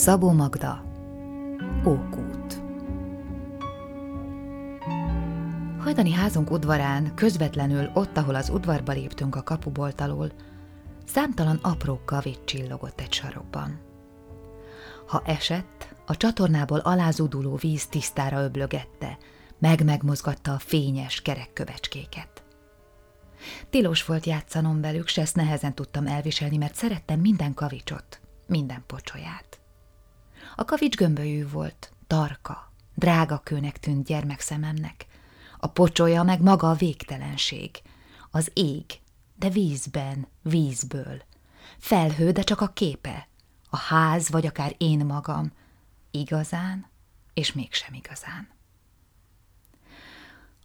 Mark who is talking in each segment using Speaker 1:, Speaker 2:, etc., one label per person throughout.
Speaker 1: Szabó Magda Ókút Hajdani házunk udvarán, közvetlenül ott, ahol az udvarba léptünk a kapubolt alól, számtalan apró kavics csillogott egy sarokban. Ha esett, a csatornából alázuduló víz tisztára öblögette, meg-megmozgatta a fényes kerekkövecskéket. Tilos volt játszanom velük, s ezt nehezen tudtam elviselni, mert szerettem minden kavicsot, minden pocsolyát. A kavics gömbölyű volt, tarka, drága kőnek tűnt gyermekszememnek. A pocsolya meg maga a végtelenség. Az ég, de vízben, vízből. Felhő, de csak a képe. A ház, vagy akár én magam. Igazán, és mégsem igazán.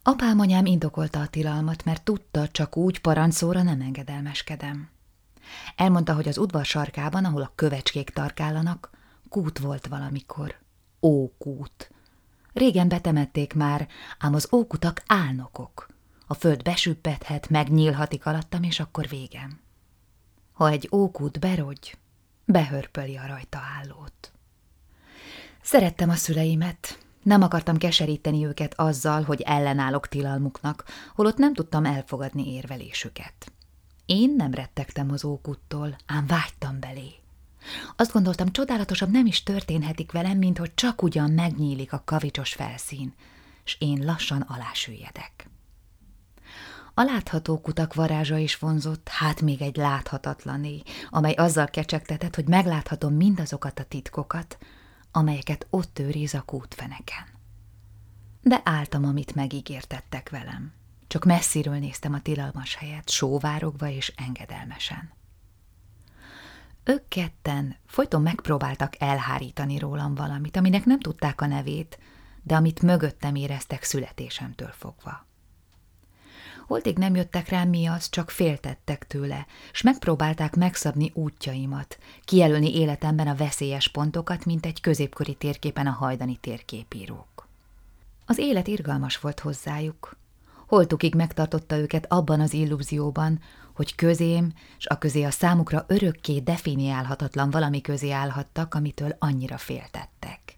Speaker 1: Apám anyám indokolta a tilalmat, mert tudta, csak úgy parancszóra nem engedelmeskedem. Elmondta, hogy az udvar sarkában, ahol a kövecskék tarkálanak, kút volt valamikor. Ókút. Régen betemették már, ám az ókutak álnokok. A föld besüppethet, megnyílhatik alattam, és akkor végem. Ha egy ókút berogy, behörpöli a rajta állót. Szerettem a szüleimet, nem akartam keseríteni őket azzal, hogy ellenállok tilalmuknak, holott nem tudtam elfogadni érvelésüket. Én nem rettegtem az ókuttól, ám vágytam belé. Azt gondoltam, csodálatosabb nem is történhetik velem, mint hogy csak ugyan megnyílik a kavicsos felszín, és én lassan alásüljedek. A látható kutak varázsa is vonzott, hát még egy láthatatlané, amely azzal kecsegtetett, hogy megláthatom mindazokat a titkokat, amelyeket ott őriz a kútfeneken. De álltam, amit megígértettek velem. Csak messziről néztem a tilalmas helyet, sóvárogva és engedelmesen. Ők ketten folyton megpróbáltak elhárítani rólam valamit, aminek nem tudták a nevét, de amit mögöttem éreztek születésemtől fogva. Holtig nem jöttek rám mi az, csak féltettek tőle, s megpróbálták megszabni útjaimat, kijelölni életemben a veszélyes pontokat, mint egy középkori térképen a hajdani térképírók. Az élet irgalmas volt hozzájuk. Holtukig megtartotta őket abban az illúzióban, hogy közém, s a közé a számukra örökké definiálhatatlan valami közé állhattak, amitől annyira féltettek.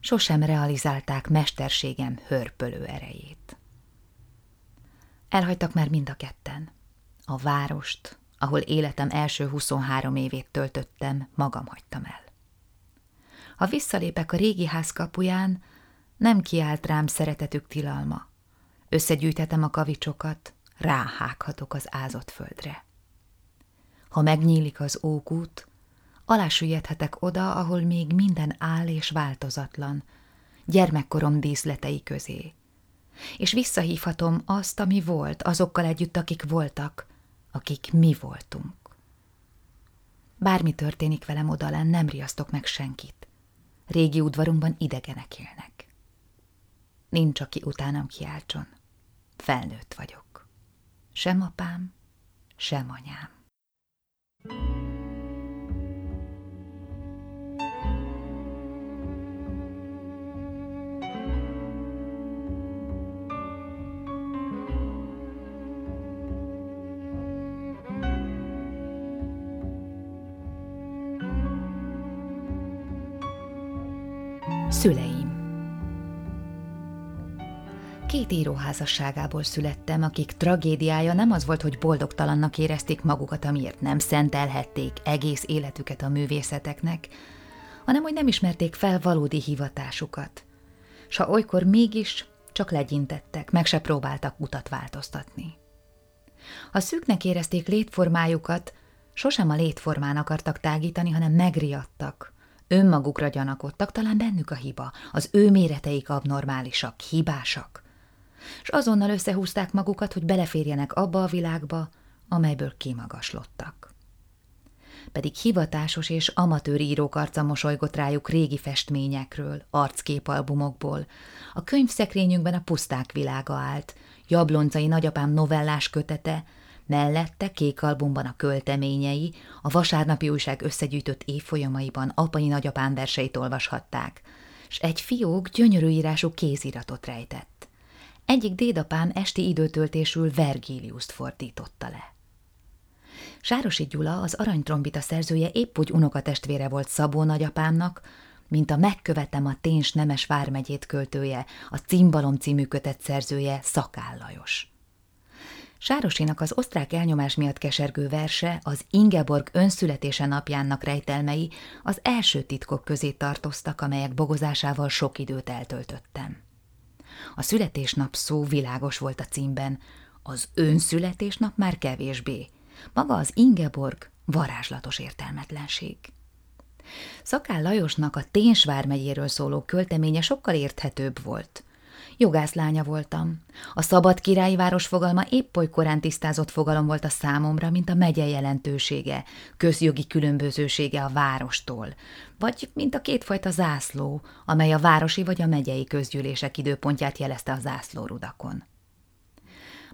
Speaker 1: Sosem realizálták mesterségem hörpölő erejét. Elhagytak már mind a ketten. A várost, ahol életem első 23 évét töltöttem, magam hagytam el. Ha visszalépek a régi ház kapuján, nem kiált rám szeretetük tilalma. Összegyűjtetem a kavicsokat, ráhághatok az ázott földre. Ha megnyílik az ókút, alásüllyedhetek oda, ahol még minden áll és változatlan, gyermekkorom díszletei közé és visszahívhatom azt, ami volt, azokkal együtt, akik voltak, akik mi voltunk. Bármi történik velem odalán, nem riasztok meg senkit. Régi udvarunkban idegenek élnek. Nincs, aki utánam kiáltson. Felnőtt vagyok. Sem apám, sem anyám. Szüleim Két íróházasságából születtem, akik tragédiája nem az volt, hogy boldogtalannak érezték magukat, amiért nem szentelhették egész életüket a művészeteknek, hanem hogy nem ismerték fel valódi hivatásukat. S ha olykor mégis csak legyintettek, meg se próbáltak utat változtatni. Ha szűknek érezték létformájukat, sosem a létformán akartak tágítani, hanem megriadtak, Önmagukra gyanakodtak, talán bennük a hiba, az ő méreteik abnormálisak, hibásak. És azonnal összehúzták magukat, hogy beleférjenek abba a világba, amelyből kimagaslottak. Pedig hivatásos és amatőr írók arca mosolygott rájuk régi festményekről, arcképalbumokból. A könyvszekrényünkben a puszták világa állt, jabloncai nagyapám novellás kötete, Mellette kék albumban a költeményei, a vasárnapi újság összegyűjtött évfolyamaiban apai nagyapám verseit olvashatták, s egy fiók gyönyörű írású kéziratot rejtett. Egyik dédapám esti időtöltésül Vergiliuszt fordította le. Sárosi Gyula, az aranytrombita szerzője épp úgy unokatestvére volt Szabó nagyapámnak, mint a Megkövetem a Téns Nemes Vármegyét költője, a Cimbalom című kötet szerzője Szakáll Lajos. Sárosinak az osztrák elnyomás miatt kesergő verse, az Ingeborg önszületése napjának rejtelmei az első titkok közé tartoztak, amelyek bogozásával sok időt eltöltöttem. A születésnap szó világos volt a címben, az önszületésnap már kevésbé. Maga az Ingeborg varázslatos értelmetlenség. Szakáll Lajosnak a Ténsvár megyéről szóló költeménye sokkal érthetőbb volt. Jogászlánya voltam. A szabad királyi város fogalma épp oly korán tisztázott fogalom volt a számomra, mint a megye jelentősége, közjogi különbözősége a várostól, vagy mint a kétfajta zászló, amely a városi vagy a megyei közgyűlések időpontját jelezte a zászlórudakon.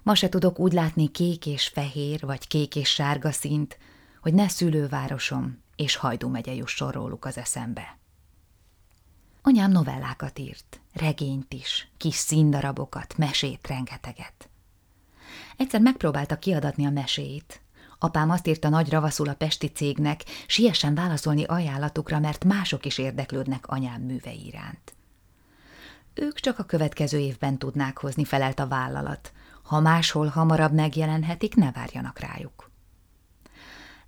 Speaker 1: Ma se tudok úgy látni kék és fehér, vagy kék és sárga színt, hogy ne szülővárosom és Hajdú megye jusson róluk az eszembe. Anyám novellákat írt, regényt is, kis színdarabokat, mesét rengeteget. Egyszer megpróbálta kiadatni a mesét. Apám azt írta nagy ravaszul a pesti cégnek, siessen válaszolni ajánlatukra, mert mások is érdeklődnek anyám műve iránt. Ők csak a következő évben tudnák hozni, felelt a vállalat. Ha máshol hamarabb megjelenhetik, ne várjanak rájuk.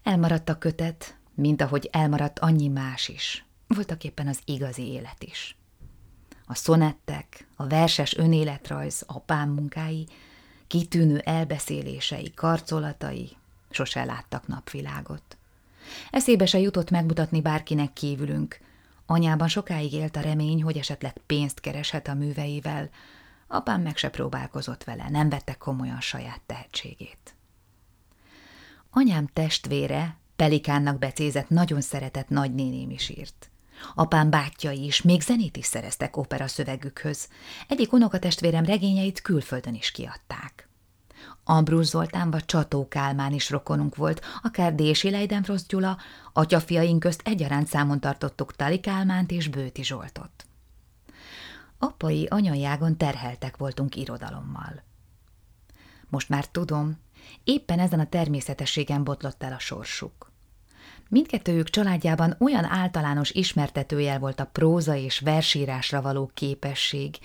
Speaker 1: Elmaradt a kötet, mint ahogy elmaradt annyi más is, voltak éppen az igazi élet is. A szonettek, a verses önéletrajz, apám munkái, kitűnő elbeszélései, karcolatai sose láttak napvilágot. Eszébe se jutott megmutatni bárkinek kívülünk. Anyában sokáig élt a remény, hogy esetleg pénzt kereshet a műveivel, apám meg se próbálkozott vele, nem vette komolyan saját tehetségét. Anyám testvére, Pelikánnak becézett, nagyon szeretett nagynéném is írt. Apám bátyjai is, még zenét is szereztek opera szövegükhöz. Egyik unokatestvérem regényeit külföldön is kiadták. Ambrus Zoltán vagy Csató Kálmán is rokonunk volt, akár Dési Leidenfrost Gyula, atyafiaink közt egyaránt számon tartottuk Tali Kálmánt és Bőti Zsoltot. Apai anyajágon terheltek voltunk irodalommal. Most már tudom, éppen ezen a természetességen botlott el a sorsuk. Mindkettőjük családjában olyan általános ismertetőjel volt a próza és versírásra való képesség,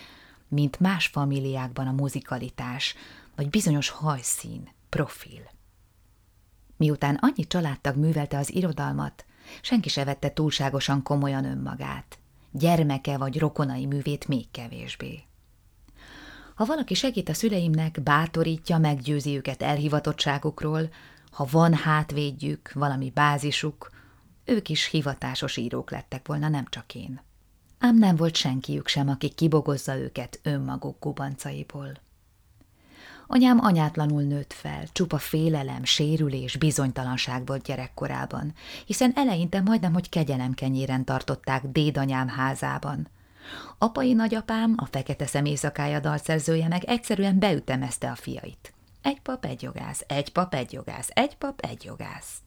Speaker 1: mint más familiákban a muzikalitás, vagy bizonyos hajszín, profil. Miután annyi családtag művelte az irodalmat, senki se vette túlságosan komolyan önmagát, gyermeke vagy rokonai művét még kevésbé. Ha valaki segít a szüleimnek, bátorítja, meggyőzi őket elhivatottságukról, ha van hátvédjük, valami bázisuk, ők is hivatásos írók lettek volna, nem csak én. Ám nem volt senkiük sem, aki kibogozza őket önmaguk gubancaiból. Anyám anyátlanul nőtt fel, csupa félelem, sérülés, bizonytalanság volt gyerekkorában, hiszen eleinte majdnem, hogy kegyelemkenyéren tartották dédanyám házában. Apai nagyapám, a fekete szemészakája dalszerzője meg egyszerűen beütemezte a fiait. Egy pap, egy jogász, egy pap, egy jogász, egy pap, egy jogász.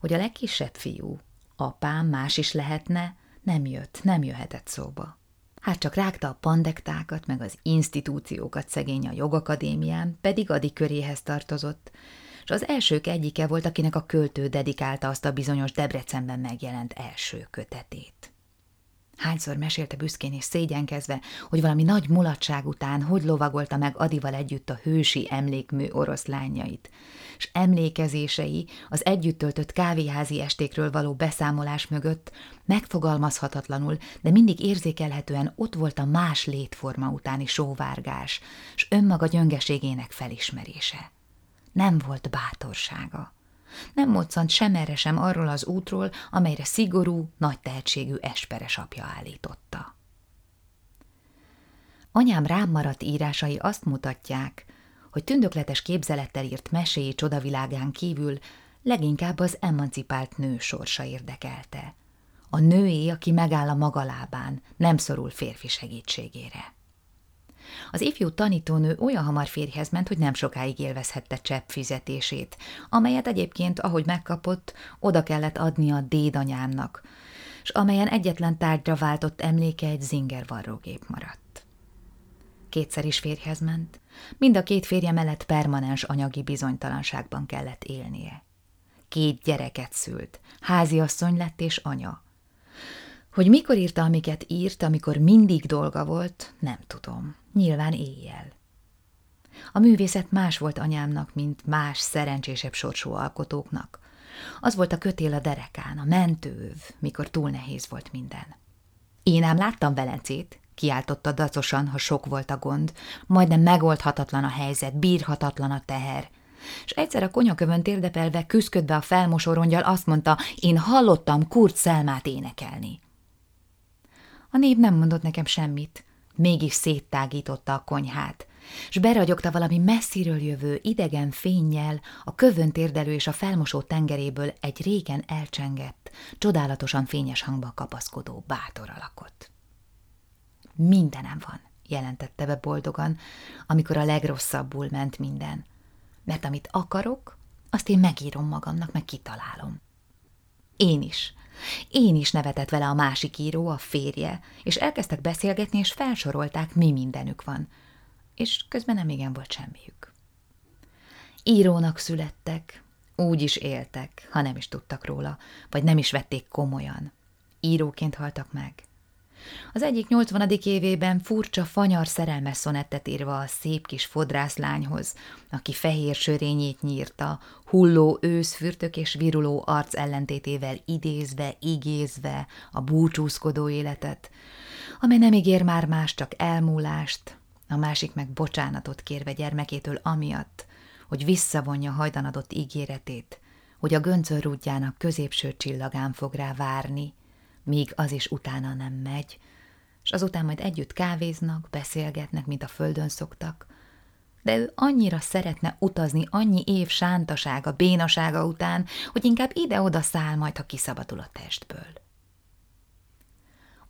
Speaker 1: Hogy a legkisebb fiú, apám más is lehetne, nem jött, nem jöhetett szóba. Hát csak rágta a pandektákat, meg az institúciókat szegény a jogakadémián, pedig Adi köréhez tartozott, és az elsők egyike volt, akinek a költő dedikálta azt a bizonyos Debrecenben megjelent első kötetét. Hányszor mesélte büszkén és szégyenkezve, hogy valami nagy mulatság után hogy lovagolta meg Adival együtt a hősi emlékmű oroszlányait, és emlékezései az együtt töltött kávéházi estékről való beszámolás mögött megfogalmazhatatlanul, de mindig érzékelhetően ott volt a más létforma utáni sóvárgás, és önmaga gyöngeségének felismerése. Nem volt bátorsága nem moccant sem erre sem arról az útról, amelyre szigorú, nagy tehetségű esperes apja állította. Anyám rám maradt írásai azt mutatják, hogy tündökletes képzelettel írt meséi csodavilágán kívül leginkább az emancipált nő sorsa érdekelte. A nőé, aki megáll a maga lábán, nem szorul férfi segítségére. Az ifjú tanítónő olyan hamar férjhez ment, hogy nem sokáig élvezhette csepp fizetését, amelyet egyébként, ahogy megkapott, oda kellett adni a dédanyámnak, s amelyen egyetlen tárgyra váltott emléke egy zinger varrógép maradt. kétszer is férjhez ment. Mind a két férje mellett permanens anyagi bizonytalanságban kellett élnie. Két gyereket szült, háziasszony lett és anya. Hogy mikor írta, amiket írt, amikor mindig dolga volt, nem tudom. Nyilván éjjel. A művészet más volt anyámnak, mint más szerencsésebb sorsú alkotóknak. Az volt a kötél a derekán, a mentőv, mikor túl nehéz volt minden. Én ám láttam Velencét, kiáltotta dacosan, ha sok volt a gond, majdnem megoldhatatlan a helyzet, bírhatatlan a teher. És egyszer a konyakövön térdepelve, küszködve a felmosorongyal azt mondta, én hallottam Kurt Szelmát énekelni. A név nem mondott nekem semmit, mégis széttágította a konyhát, s beragyogta valami messziről jövő, idegen fényjel a kövön térdelő és a felmosó tengeréből egy régen elcsengett, csodálatosan fényes hangban kapaszkodó bátor alakot. Mindenem van, jelentette be boldogan, amikor a legrosszabbul ment minden. Mert amit akarok, azt én megírom magamnak, meg kitalálom. Én is. Én is nevetett vele a másik író, a férje, és elkezdtek beszélgetni, és felsorolták, mi mindenük van. És közben nem igen volt semmiük. Írónak születtek, úgy is éltek, ha nem is tudtak róla, vagy nem is vették komolyan. Íróként haltak meg. Az egyik nyolcvanadik évében furcsa, fanyar szerelmes szonettet írva a szép kis fodrászlányhoz, aki fehér sörényét nyírta, hulló őszfürtök és viruló arc ellentétével idézve, igézve a búcsúzkodó életet, amely nem ígér már más, csak elmúlást, a másik meg bocsánatot kérve gyermekétől amiatt, hogy visszavonja hajdanadott ígéretét, hogy a göncörrúdjának középső csillagán fog rá várni, míg az is utána nem megy, és azután majd együtt kávéznak, beszélgetnek, mint a földön szoktak, de ő annyira szeretne utazni annyi év sántasága, bénasága után, hogy inkább ide-oda száll majd, ha kiszabadul a testből.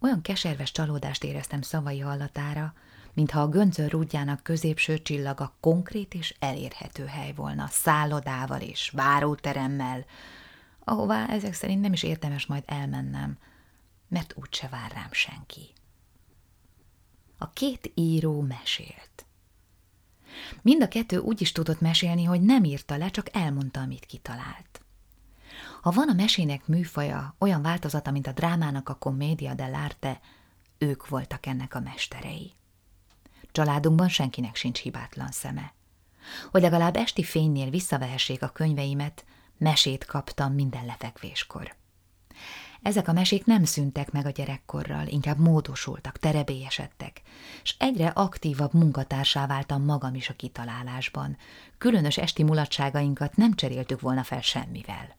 Speaker 1: Olyan keserves csalódást éreztem szavai hallatára, mintha a göncör rúdjának középső csillaga konkrét és elérhető hely volna, szállodával és váróteremmel, ahová ezek szerint nem is érdemes majd elmennem, mert úgyse vár rám senki. A két író mesélt. Mind a kettő úgy is tudott mesélni, hogy nem írta le, csak elmondta, amit kitalált. Ha van a mesének műfaja, olyan változata, mint a drámának a komédia dell'arte, ők voltak ennek a mesterei. Családunkban senkinek sincs hibátlan szeme. Hogy legalább esti fénynél visszavehessék a könyveimet, mesét kaptam minden lefekvéskor. Ezek a mesék nem szüntek meg a gyerekkorral, inkább módosultak, terebélyesedtek, és egyre aktívabb munkatársá váltam magam is a kitalálásban. Különös esti mulatságainkat nem cseréltük volna fel semmivel.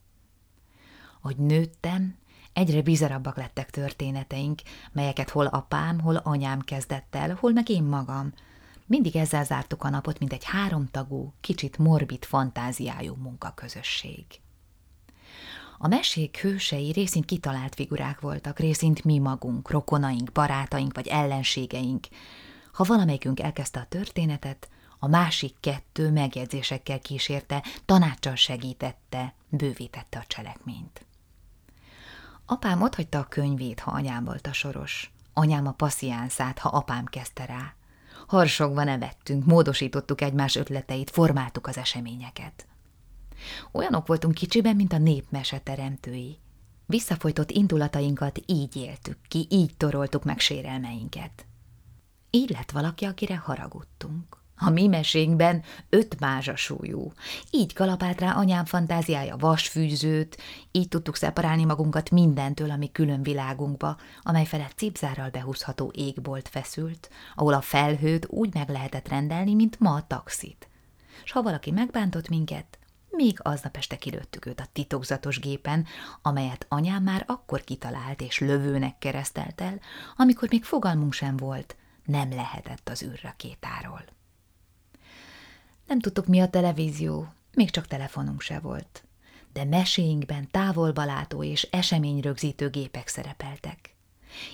Speaker 1: Hogy nőttem, egyre bizarabbak lettek történeteink, melyeket hol apám, hol anyám kezdett el, hol meg én magam. Mindig ezzel zártuk a napot, mint egy háromtagú, kicsit morbid fantáziájú munkaközösség. A mesék hősei részint kitalált figurák voltak, részint mi magunk, rokonaink, barátaink vagy ellenségeink. Ha valamelyikünk elkezdte a történetet, a másik kettő megjegyzésekkel kísérte, tanácssal segítette, bővítette a cselekményt. Apám otthagyta a könyvét, ha anyám volt a soros, anyám a passziánszát, ha apám kezdte rá. Harsogva nevettünk, módosítottuk egymás ötleteit, formáltuk az eseményeket. Olyanok voltunk kicsiben, mint a népmese teremtői. Visszafolytott indulatainkat így éltük ki, így toroltuk meg sérelmeinket. Így lett valaki, akire haragudtunk. A mi mesénkben öt mázsa súlyú. Így kalapált rá anyám fantáziája vasfűzőt, így tudtuk szeparálni magunkat mindentől, ami külön világunkba, amely felett cipzárral behúzható égbolt feszült, ahol a felhőt úgy meg lehetett rendelni, mint ma a taxit. S ha valaki megbántott minket, még aznap este kilőttük őt a titokzatos gépen, amelyet anyám már akkor kitalált és lövőnek keresztelt el, amikor még fogalmunk sem volt, nem lehetett az űrrakétáról. Nem tudtuk, mi a televízió, még csak telefonunk se volt, de meséinkben távolbalátó és eseményrögzítő gépek szerepeltek.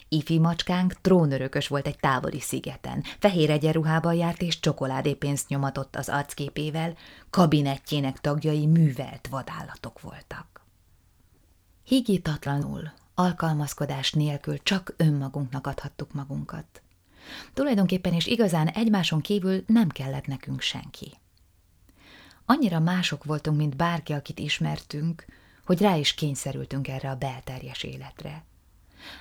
Speaker 1: Ifi macskánk trónörökös volt egy távoli szigeten, fehér egyenruhában járt és csokoládépénzt nyomatott az arcképével, kabinettjének tagjai művelt vadállatok voltak. Higítatlanul, alkalmazkodás nélkül csak önmagunknak adhattuk magunkat. Tulajdonképpen és igazán egymáson kívül nem kellett nekünk senki. Annyira mások voltunk, mint bárki, akit ismertünk, hogy rá is kényszerültünk erre a belterjes életre.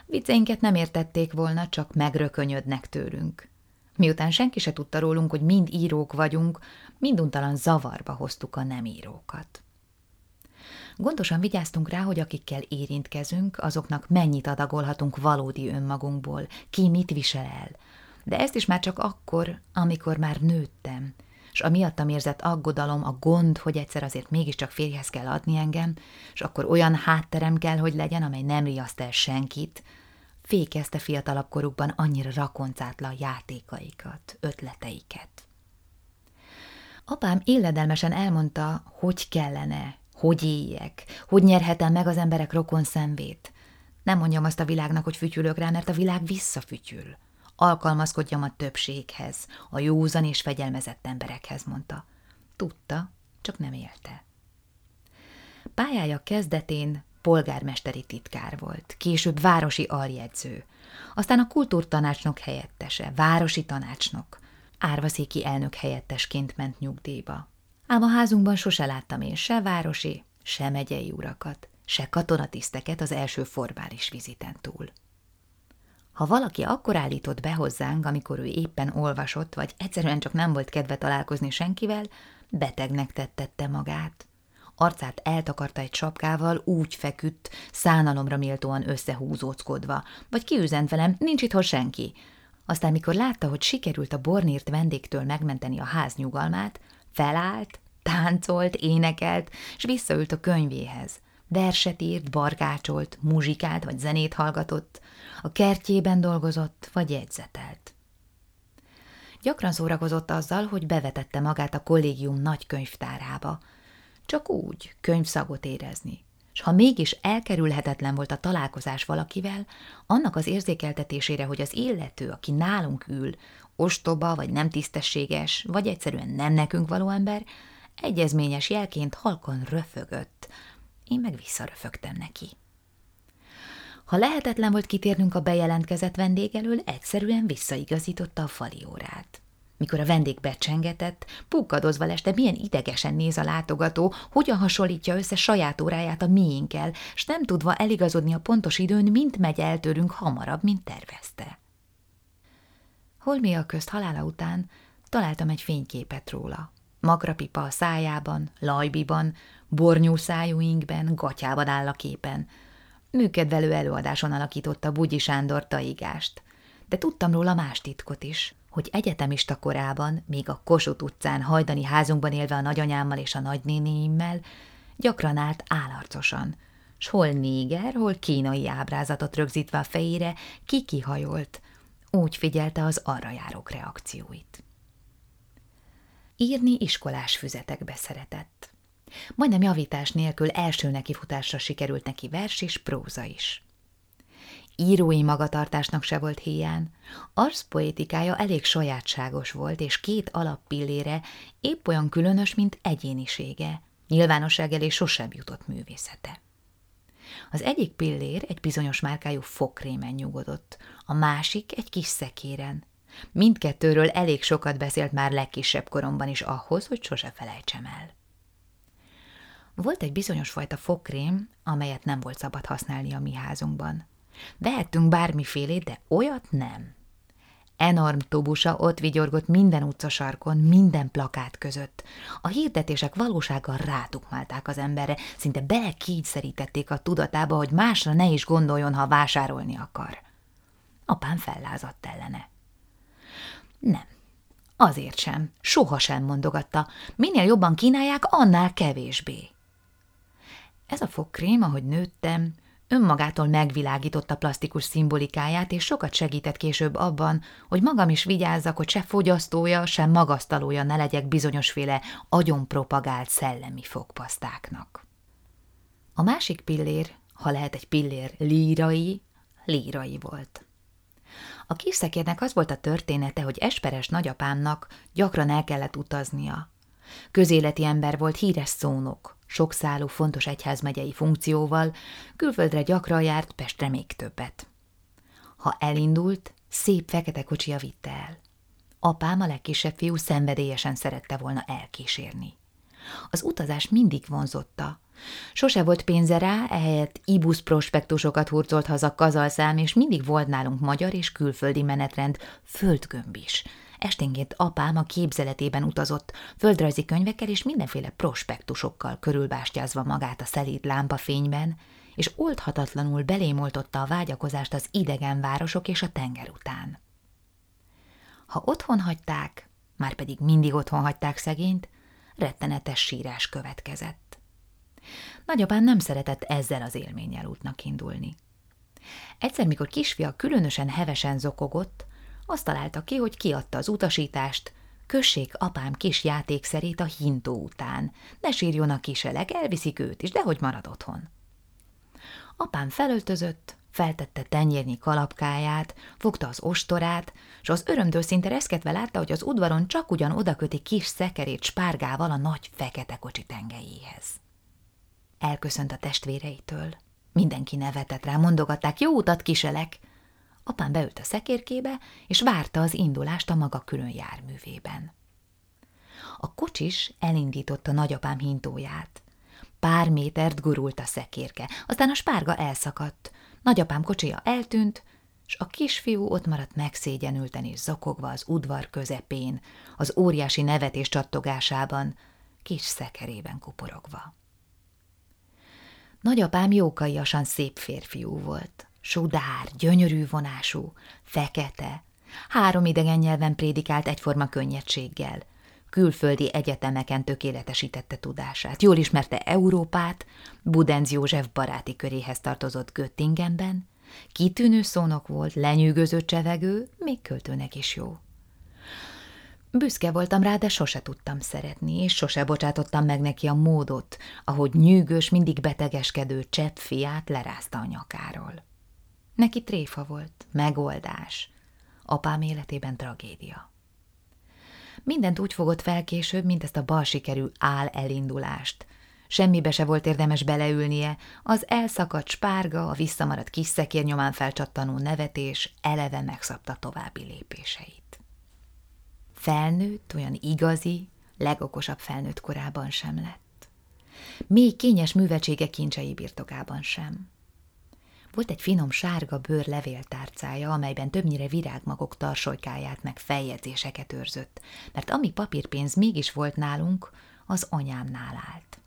Speaker 1: Vicceinket nem értették volna, csak megrökönyödnek tőlünk. Miután senki se tudta rólunk, hogy mind írók vagyunk, minduntalan zavarba hoztuk a nem írókat. Gondosan vigyáztunk rá, hogy akikkel érintkezünk, azoknak mennyit adagolhatunk valódi önmagunkból, ki mit visel el. De ezt is már csak akkor, amikor már nőttem, és a miattam érzett aggodalom, a gond, hogy egyszer azért mégiscsak férjhez kell adni engem, és akkor olyan hátterem kell, hogy legyen, amely nem riaszt el senkit, fékezte fiatalabb korukban annyira rakoncátlan játékaikat, ötleteiket. Apám illedelmesen elmondta, hogy kellene, hogy éljek, hogy nyerhetem meg az emberek rokon szemvét. Nem mondjam azt a világnak, hogy fütyülök rá, mert a világ visszafütyül. Alkalmazkodjam a többséghez, a józan és fegyelmezett emberekhez, mondta. Tudta, csak nem élte. Pályája kezdetén polgármesteri titkár volt, később városi aljegyző, aztán a kultúrtanácsnok helyettese, városi tanácsnok, árvaszéki elnök helyettesként ment nyugdíjba. Ám a házunkban sose láttam én se városi, se megyei urakat, se katonatiszteket az első formális viziten túl. Ha valaki akkor állított be hozzánk, amikor ő éppen olvasott, vagy egyszerűen csak nem volt kedve találkozni senkivel, betegnek tettette magát. Arcát eltakarta egy sapkával, úgy feküdt, szánalomra méltóan összehúzóckodva, vagy kiüzent velem, nincs itt senki. Aztán, mikor látta, hogy sikerült a bornírt vendégtől megmenteni a ház nyugalmát, felállt, táncolt, énekelt, és visszaült a könyvéhez. Verset írt, barkácsolt, muzsikált vagy zenét hallgatott, a kertjében dolgozott vagy jegyzetelt. Gyakran szórakozott azzal, hogy bevetette magát a kollégium nagy könyvtárába. Csak úgy, könyvszagot érezni. És ha mégis elkerülhetetlen volt a találkozás valakivel, annak az érzékeltetésére, hogy az illető, aki nálunk ül, ostoba, vagy nem tisztességes, vagy egyszerűen nem nekünk való ember, egyezményes jelként halkan röfögött. Én meg visszaröfögtem neki. Ha lehetetlen volt kitérnünk a bejelentkezett vendég elől, egyszerűen visszaigazította a fali órát. Mikor a vendég becsengetett, pukkadozva leste, milyen idegesen néz a látogató, hogyan hasonlítja össze saját óráját a miénkkel, s nem tudva eligazodni a pontos időn, mint megy el tőlünk hamarabb, mint tervezte. Holmia közt halála után találtam egy fényképet róla. Magrapipa a szájában, lajbiban, bornyú inkben, gatyában áll a képen. Műkedvelő előadáson alakította Bugyi Sándor taigást. De tudtam róla más titkot is, hogy egyetemista korában, még a Kossuth utcán hajdani házunkban élve a nagyanyámmal és a nagynénéimmel, gyakran állt állarcosan, s hol néger, hol kínai ábrázatot rögzítve a fejére, kikihajolt, úgy figyelte az arra járók reakcióit. Írni iskolás füzetekbe szeretett. Majdnem javítás nélkül első nekifutásra sikerült neki vers és próza is. Írói magatartásnak se volt hiány, arszpoétikája elég sajátságos volt, és két alappillére épp olyan különös, mint egyénisége, nyilvánosság elé sosem jutott művészete. Az egyik pillér egy bizonyos márkájú fokrémen nyugodott, a másik egy kis szekéren. Mindkettőről elég sokat beszélt már legkisebb koromban is ahhoz, hogy sose felejtsem el. Volt egy bizonyos fajta fokrém, amelyet nem volt szabad használni a mi házunkban. Vehettünk bármifélét, de olyat nem. Enorm tubusa ott vigyorgott minden utcasarkon, minden plakát között. A hirdetések valósággal rátukmálták az emberre, szinte belekígyszerítették a tudatába, hogy másra ne is gondoljon, ha vásárolni akar. Apám fellázadt ellene. Nem, azért sem, soha sem mondogatta. Minél jobban kínálják, annál kevésbé. Ez a fogkrém, ahogy nőttem, önmagától megvilágította plastikus szimbolikáját, és sokat segített később abban, hogy magam is vigyázzak, hogy se fogyasztója, se magasztalója ne legyek bizonyosféle agyonpropagált szellemi fogpasztáknak. A másik pillér, ha lehet egy pillér lírai, lírai volt. A kiszekérnek az volt a története, hogy esperes nagyapámnak gyakran el kellett utaznia. Közéleti ember volt, híres szónok, sokszálú fontos egyházmegyei funkcióval, külföldre gyakran járt, Pestre még többet. Ha elindult, Szép fekete kocsia vitte el. Apám a legkisebb fiú szenvedélyesen szerette volna elkísérni. Az utazás mindig vonzotta. Sose volt pénze rá, ehelyett ibusz prospektusokat hurcolt haza kazalszám, és mindig volt nálunk magyar és külföldi menetrend, földgömb is. Esténként apám a képzeletében utazott, földrajzi könyvekkel és mindenféle prospektusokkal körülbástyázva magát a szelíd lámpafényben, és oldhatatlanul belémoltotta a vágyakozást az idegen városok és a tenger után. Ha otthon hagyták, már pedig mindig otthon hagyták szegényt, rettenetes sírás következett. Nagyapám nem szeretett ezzel az élménnyel útnak indulni. Egyszer, mikor kisfia különösen hevesen zokogott, azt találta ki, hogy kiadta az utasítást, kössék apám kis játékszerét a hintó után, ne sírjon a kiselek, elviszik őt is, de hogy marad otthon. Apám felöltözött, feltette tenyérnyi kalapkáját, fogta az ostorát, és az örömtől szinte reszketve látta, hogy az udvaron csak ugyan odaköti kis szekerét spárgával a nagy fekete kocsi tengelyéhez. Elköszönt a testvéreitől. Mindenki nevetett rá, mondogatták, jó utat, kiselek! Apám beült a szekérkébe, és várta az indulást a maga külön járművében. A kocsis elindította nagyapám hintóját. Pár métert gurult a szekérke, aztán a spárga elszakadt. Nagyapám kocsia eltűnt, és a kisfiú ott maradt megszégyenülten és zokogva az udvar közepén, az óriási nevetés csattogásában, kis szekerében kuporogva. Nagyapám jókaiasan szép férfiú volt. Sudár, gyönyörű vonású, fekete. Három idegen nyelven prédikált egyforma könnyedséggel. Külföldi egyetemeken tökéletesítette tudását. Jól ismerte Európát, Budenz József baráti köréhez tartozott Göttingenben. Kitűnő szónok volt, lenyűgöző csevegő, még költőnek is jó. Büszke voltam rá, de sose tudtam szeretni, és sose bocsátottam meg neki a módot, ahogy nyűgös, mindig betegeskedő csepp fiát lerázta a nyakáról. Neki tréfa volt, megoldás. Apám életében tragédia. Mindent úgy fogott fel később, mint ezt a bal sikerű áll elindulást. Semmibe se volt érdemes beleülnie, az elszakadt spárga, a visszamaradt kis szekér nyomán felcsattanó nevetés eleve megszabta további lépéseit. Felnőtt, olyan igazi, legokosabb felnőtt korában sem lett. Még kényes műveltsége kincsei birtokában sem. Volt egy finom sárga bőr levéltárcája, amelyben többnyire virágmagok tarsolykáját meg feljegyzéseket őrzött, mert ami papírpénz mégis volt nálunk, az anyámnál állt.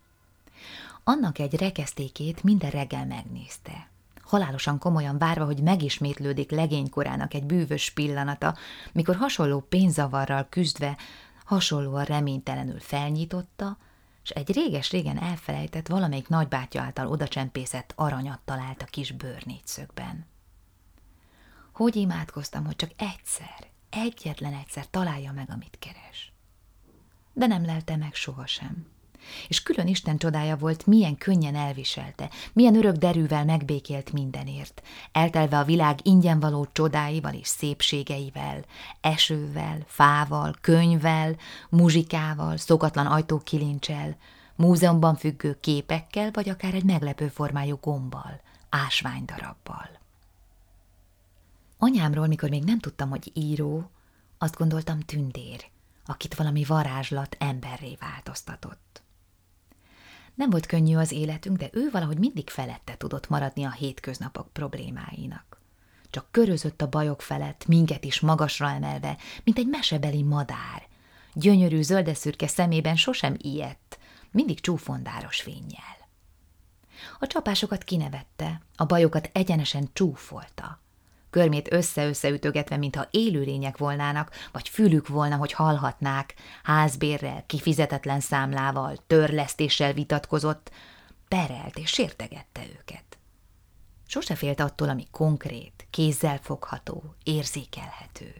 Speaker 1: Annak egy rekesztékét minden reggel megnézte. Halálosan komolyan várva, hogy megismétlődik legénykorának egy bűvös pillanata, mikor hasonló pénzavarral küzdve, hasonlóan reménytelenül felnyitotta, és egy réges-régen elfelejtett valamelyik nagybátyja által odacsempészett aranyat talált a kis bőrnégyszögben. Hogy imádkoztam, hogy csak egyszer, egyetlen egyszer találja meg, amit keres. De nem lelte meg sohasem és külön Isten csodája volt, milyen könnyen elviselte, milyen örök derűvel megbékélt mindenért, eltelve a világ ingyen való csodáival és szépségeivel, esővel, fával, könyvvel, muzsikával, szokatlan ajtókilincsel, múzeumban függő képekkel, vagy akár egy meglepő formájú gombbal, ásványdarabbal. Anyámról, mikor még nem tudtam, hogy író, azt gondoltam tündér, akit valami varázslat emberré változtatott. Nem volt könnyű az életünk, de ő valahogy mindig felette tudott maradni a hétköznapok problémáinak. Csak körözött a bajok felett, minket is magasra emelve, mint egy mesebeli madár. Gyönyörű zöldeszürke szemében sosem ilyett, mindig csúfondáros fényjel. A csapásokat kinevette, a bajokat egyenesen csúfolta körmét össze-összeütögetve, mintha élőlények volnának, vagy fülük volna, hogy hallhatnák, házbérrel, kifizetetlen számlával, törlesztéssel vitatkozott, perelt és sértegette őket. Sose félt attól, ami konkrét, kézzel fogható, érzékelhető.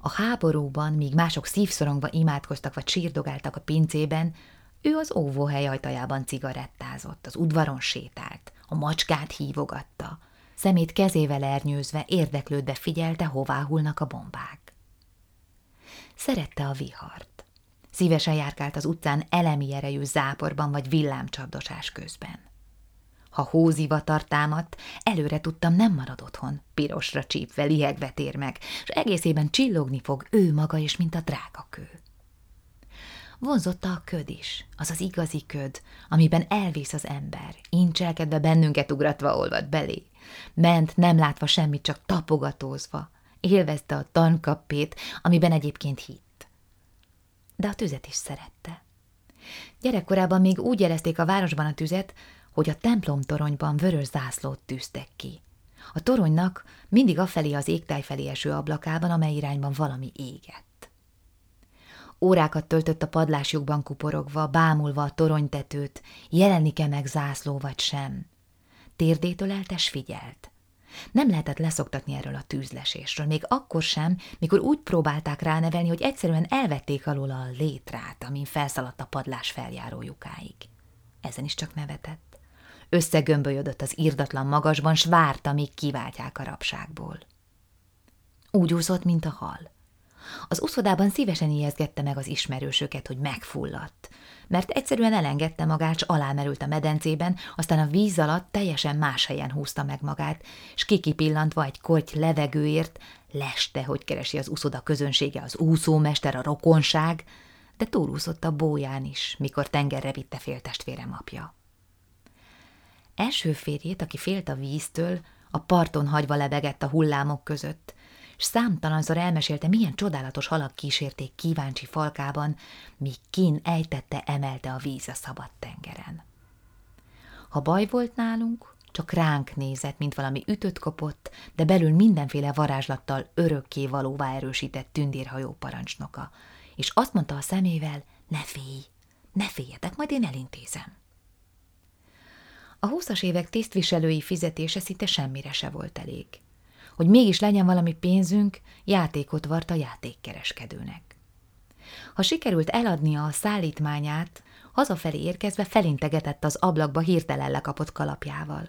Speaker 1: A háborúban, míg mások szívszorongva imádkoztak vagy sírdogáltak a pincében, ő az óvóhely ajtajában cigarettázott, az udvaron sétált, a macskát hívogatta, szemét kezével ernyőzve, érdeklődve figyelte, hová hullnak a bombák. Szerette a vihart. Szívesen járkált az utcán elemi erejű záporban vagy villámcsapdosás közben. Ha hózivatar támadt, előre tudtam, nem marad otthon, pirosra csípve, lihegve tér meg, és egészében csillogni fog ő maga is, mint a drága kő. Vonzotta a köd is, az az igazi köd, amiben elvész az ember, incselkedve bennünket ugratva olvad belé. Ment, nem látva semmit, csak tapogatózva. Élvezte a tankappét, amiben egyébként hitt. De a tüzet is szerette. Gyerekkorában még úgy jelezték a városban a tüzet, hogy a templom toronyban vörös zászlót tűztek ki. A toronynak mindig afelé az égtáj felé eső ablakában, amely irányban valami égett. Órákat töltött a padlásjukban kuporogva, bámulva a toronytetőt, jelenik-e meg zászló vagy sem. Térdétől eltes figyelt. Nem lehetett leszoktatni erről a tűzlesésről, még akkor sem, mikor úgy próbálták ránevelni, hogy egyszerűen elvették alól a létrát, amin felszaladt a padlás feljárójukáig. Ezen is csak nevetett. Összegömbölyödött az írdatlan magasban, s várta, míg kiváltják a rabságból. Úgy úszott, mint a hal. Az uszodában szívesen ijeszgette meg az ismerősöket, hogy megfulladt, mert egyszerűen elengedte magát, s alámerült a medencében, aztán a víz alatt teljesen más helyen húzta meg magát, s kikipillantva egy koty levegőért, leste, hogy keresi az uszoda közönsége, az úszómester, a rokonság, de túlúszott a bóján is, mikor tengerre vitte féltestvérem apja. Első férjét, aki félt a víztől, a parton hagyva lebegett a hullámok között, s számtalanszor elmesélte, milyen csodálatos halak kísérték kíváncsi falkában, míg kín ejtette, emelte a víz a szabad tengeren. Ha baj volt nálunk, csak ránk nézett, mint valami ütött kopott, de belül mindenféle varázslattal örökké valóvá erősített tündérhajó parancsnoka, és azt mondta a szemével, ne félj, ne féljetek, majd én elintézem. A húszas évek tisztviselői fizetése szinte semmire se volt elég. Hogy mégis legyen valami pénzünk, játékot vart a játékkereskedőnek. Ha sikerült eladnia a szállítmányát, hazafelé érkezve felintegetett az ablakba hirtelen lekapott kalapjával.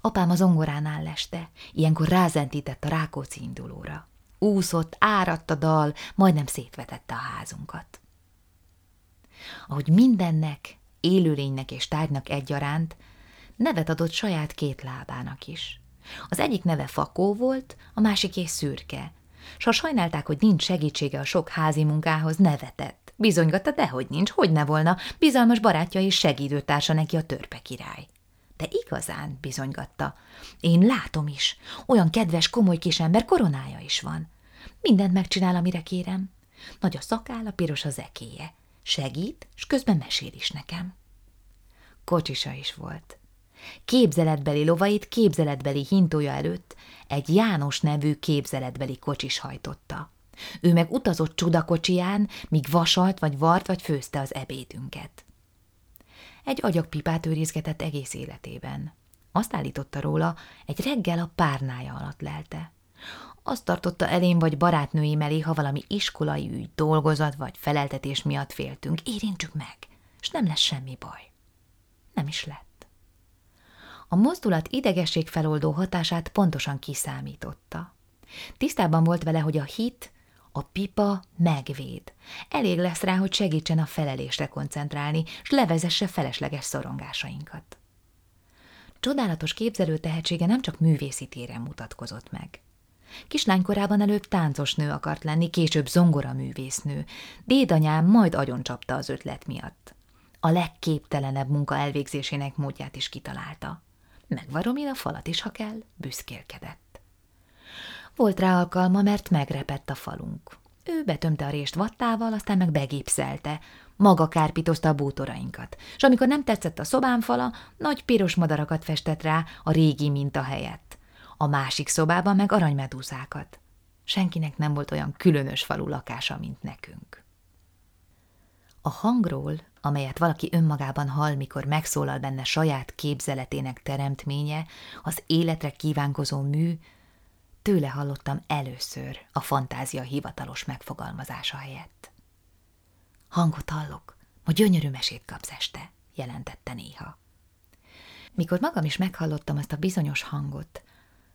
Speaker 1: Apám az ongoránál leste, ilyenkor rázentített a Rákóczi indulóra. Úszott, áradt a dal, majdnem szétvetette a házunkat. Ahogy mindennek, élőlénynek és tárgynak egyaránt, nevet adott saját két lábának is. Az egyik neve Fakó volt, a másiké Szürke. S ha sajnálták, hogy nincs segítsége a sok házi munkához, nevetett. Bizonygatta, dehogy nincs, hogy ne volna, bizalmas barátja és segítőtársa neki a törpe király. De igazán, bizonygatta. Én látom is. Olyan kedves, komoly kisember koronája is van. Mindent megcsinál, amire kérem. Nagy a szakálla, piros az ekéje. Segít, s közben mesél is nekem. Kocsisa is volt. Képzeletbeli lovait képzeletbeli hintója előtt egy János nevű képzeletbeli kocsis hajtotta. Ő meg utazott csudakocsiján, míg vasalt, vagy vart, vagy főzte az ebédünket. Egy agyagpipát őrizgetett egész életében. Azt állította róla, egy reggel a párnája alatt lelte. Azt tartotta elém vagy barátnői elé, ha valami iskolai ügy, dolgozat vagy feleltetés miatt féltünk, érintsük meg, és nem lesz semmi baj. Nem is lett. A mozdulat idegesség feloldó hatását pontosan kiszámította. Tisztában volt vele, hogy a hit, a pipa megvéd. Elég lesz rá, hogy segítsen a felelésre koncentrálni, s levezesse felesleges szorongásainkat. Csodálatos képzelő tehetsége nem csak művészi téren mutatkozott meg. Kislánykorában előbb táncos nő akart lenni, később zongora művésznő. Dédanyám majd agyoncsapta az ötlet miatt. A legképtelenebb munka elvégzésének módját is kitalálta. Megvarom én a falat is, ha kell, büszkélkedett. Volt rá alkalma, mert megrepett a falunk. Ő betömte a rést vattával, aztán meg begépszelte, maga kárpitozta a bútorainkat, és amikor nem tetszett a szobám fala, nagy piros madarakat festett rá a régi minta helyett. A másik szobában meg aranymedúzákat. Senkinek nem volt olyan különös falu lakása, mint nekünk. A hangról, amelyet valaki önmagában hall, mikor megszólal benne saját képzeletének teremtménye, az életre kívánkozó mű, tőle hallottam először a fantázia hivatalos megfogalmazása helyett. Hangot hallok, ma gyönyörű mesét kapsz este, jelentette néha. Mikor magam is meghallottam ezt a bizonyos hangot,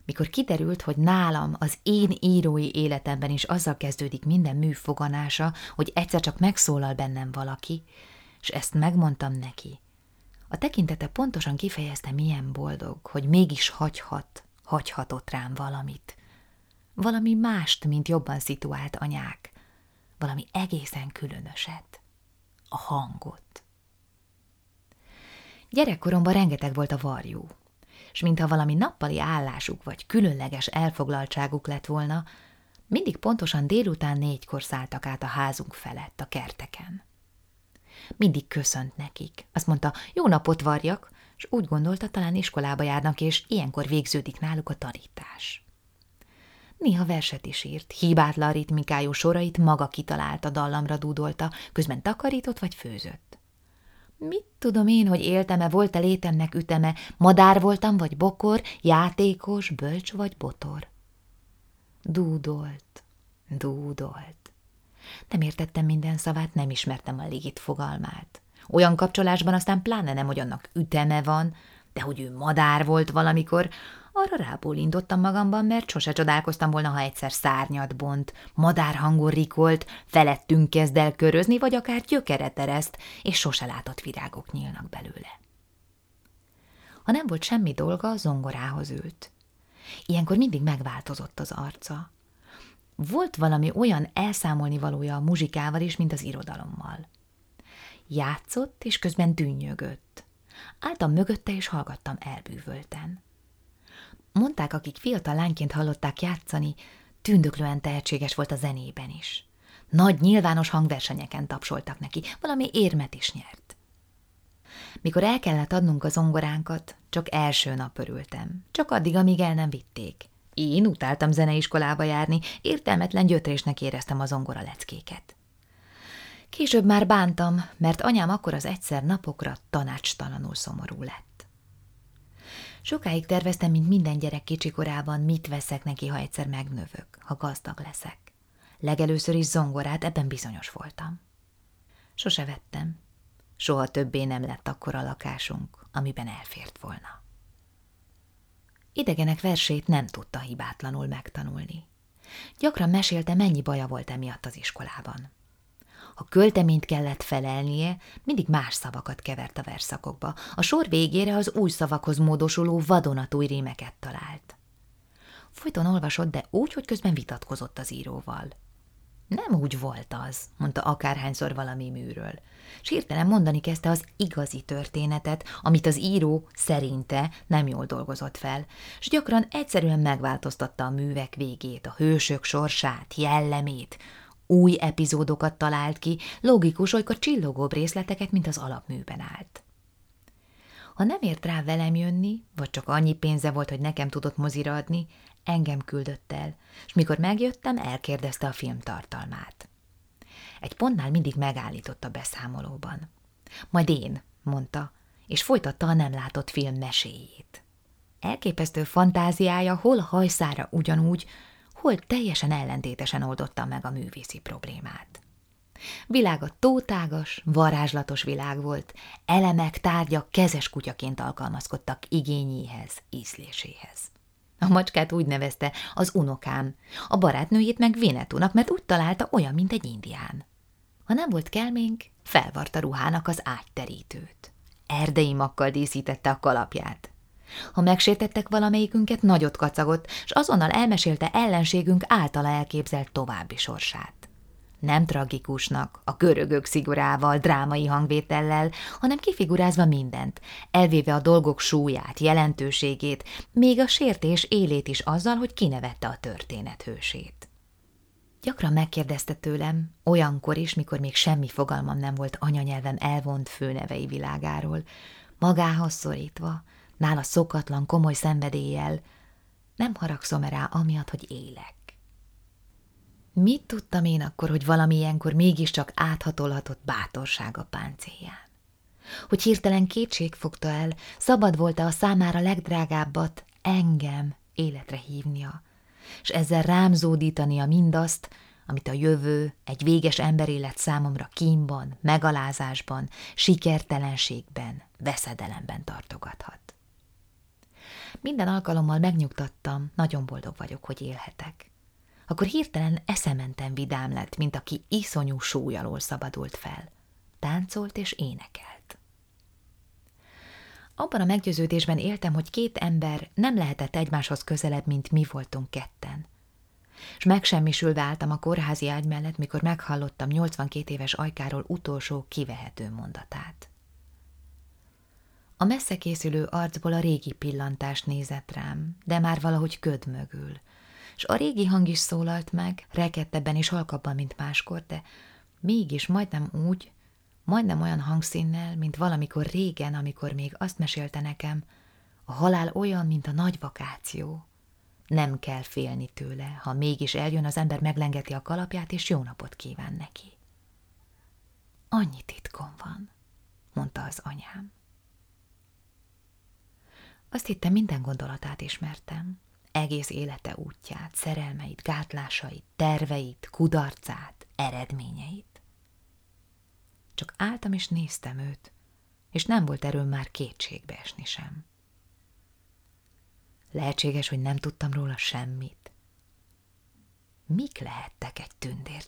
Speaker 1: mikor kiderült, hogy nálam az én írói életemben is azzal kezdődik minden mű foganása, hogy egyszer csak megszólal bennem valaki, és ezt megmondtam neki. A tekintete pontosan kifejezte, milyen boldog, hogy mégis hagyhat, hagyhatott rám valamit. Valami mást, mint jobban szituált anyák. Valami egészen különöset. A hangot. Gyerekkoromban rengeteg volt a varjú, és mintha valami nappali állásuk vagy különleges elfoglaltságuk lett volna, mindig pontosan délután négykor szálltak át a házunk felett a kerteken. Mindig köszönt nekik. Azt mondta, jó napot varjak, és úgy gondolta, talán iskolába járnak, és ilyenkor végződik náluk a tanítás. Néha verset is írt, hibátlan ritmikájú sorait maga kitalálta, dallamra dúdolta, közben takarított vagy főzött. Mit tudom én, hogy éltem-e, volt-e létemnek üteme, madár voltam vagy bokor, játékos, bölcs vagy botor. Dúdolt, dúdolt. Nem értettem minden szavát, nem ismertem a légit fogalmát. Olyan kapcsolásban aztán pláne nem, hogy annak üteme van, de hogy ő madár volt valamikor, arra rábólintottam magamban, mert sose csodálkoztam volna, ha egyszer szárnyat bont, madár hangon rikolt, felettünk kezd el körözni, vagy akár gyökeret ereszt, és sose látott virágok nyílnak belőle. Ha nem volt semmi dolga, zongorához ült. Ilyenkor mindig megváltozott az arca. Volt valami olyan elszámolni valója a muzsikával is, mint az irodalommal. Játszott, és közben dünnyögött. Álltam mögötte, és hallgattam elbűvölten. Mondták, akik fiatal lányként hallották játszani, tündöklően tehetséges volt a zenében is. Nagy nyilvános hangversenyeken tapsoltak neki, valami érmet is nyert. Mikor el kellett adnunk a zongoránkat, csak első nap örültem, csak addig, amíg el nem vitték. Én utáltam zeneiskolába járni, értelmetlen gyötrésnek éreztem a zongora leckéket. Később már bántam, mert anyám akkor az egyszer napokra tanácstalanul szomorú lett. Sokáig terveztem, mint minden gyerek kicsikorában, mit veszek neki, ha egyszer megnövök, ha gazdag leszek. Legelőször is zongorát, ebben bizonyos voltam. Sose vettem. Soha többé nem lett a lakásunk, amiben elfért volna. Idegenek versét nem tudta hibátlanul megtanulni. Gyakran mesélte, mennyi baja volt emiatt az iskolában. Ha költeményt kellett felelnie, mindig más szavakat kevert a verszakokba. A sor végére az új szavakhoz módosuló vadonatúj rímeket talált. Folyton olvasott, de úgy, hogy közben vitatkozott az íróval. Nem úgy volt az, mondta akárhányszor valami műről. S hirtelen mondani kezdte az igazi történetet, amit az író szerinte nem jól dolgozott fel, és gyakran egyszerűen megváltoztatta a művek végét, a hősök sorsát, jellemét, új epizódokat talált ki, logikus, olykor csillogóbb részleteket, mint az alapműben állt. Ha nem ért rá velem jönni, vagy csak annyi pénze volt, hogy nekem tudott mozira adni, engem küldött el, és mikor megjöttem, elkérdezte a film tartalmát. Egy pontnál mindig megállított a beszámolóban. Majd én, mondta, és folytatta a nem látott film meséjét. Elképesztő fantáziája hol hajszára ugyanúgy, hol teljesen ellentétesen oldotta meg a művészi problémát. Világa tótágas, varázslatos világ volt, elemek, tárgyak kezes kutyaként alkalmazkodtak igényéhez, ízléséhez. A macskát úgy nevezte az unokám, a barátnőjét meg Vénetúnak, mert úgy találta olyan, mint egy indián. Ha nem volt kelménk, felvarta ruhának az ágyterítőt. Erdei makkal díszítette a kalapját. Ha megsértettek valamelyikünket, nagyot kacagott, és azonnal elmesélte ellenségünk általa elképzelt további sorsát. Nem tragikusnak, a görögök szigorával, drámai hangvétellel, hanem kifigurázva mindent, elvéve a dolgok súlyát, jelentőségét, még a sértés élét is azzal, hogy kinevette a történet hősét. Gyakran megkérdezte tőlem, olyankor is, mikor még semmi fogalmam nem volt anyanyelvem elvont főnevei világáról, magához szorítva, nála szokatlan, komoly szenvedéllyel, nem haragszom rá amiatt, hogy élek. Mit tudtam én akkor, hogy valami ilyenkor mégiscsak áthatolhatott bátorság a páncélján? Hogy hirtelen kétség fogta el, szabad volt-e a számára legdrágábbat, engem életre hívnia, és ezzel rám zódítania mindazt, amit a jövő egy véges emberélet számomra kínban, megalázásban, sikertelenségben, veszedelemben tartogathat. Minden alkalommal megnyugtattam, nagyon boldog vagyok, hogy élhetek. Akkor hirtelen eszementen vidám lett, mint aki iszonyú súly alól szabadult fel. Táncolt és énekelt. Abban a meggyőződésben éltem, hogy két ember nem lehetett egymáshoz közelebb, mint mi voltunk ketten. És megsemmisülve álltam a kórházi ágy mellett, mikor meghallottam 82 éves ajkáról utolsó kivehető mondatát. A messze készülő arcból a régi pillantás nézett rám, de már valahogy köd mögül, és a régi hang is szólalt meg, rekettebben és halkabban, mint máskor, de mégis majdnem úgy, majdnem olyan hangszínnel, mint valamikor régen, amikor még azt mesélte nekem, a halál olyan, mint a nagy vakáció. Nem kell félni tőle, ha mégis eljön, az ember meglengeti a kalapját, és jó napot kíván neki. Annyi titkom van, mondta az anyám. Azt hittem, minden gondolatát ismertem, egész élete útját, szerelmeit, gátlásait, terveit, kudarcát, eredményeit. Csak álltam és néztem őt, és nem volt erőm már kétségbe esni sem. Lehetséges, hogy nem tudtam róla semmit. Mik lehettek egy tündér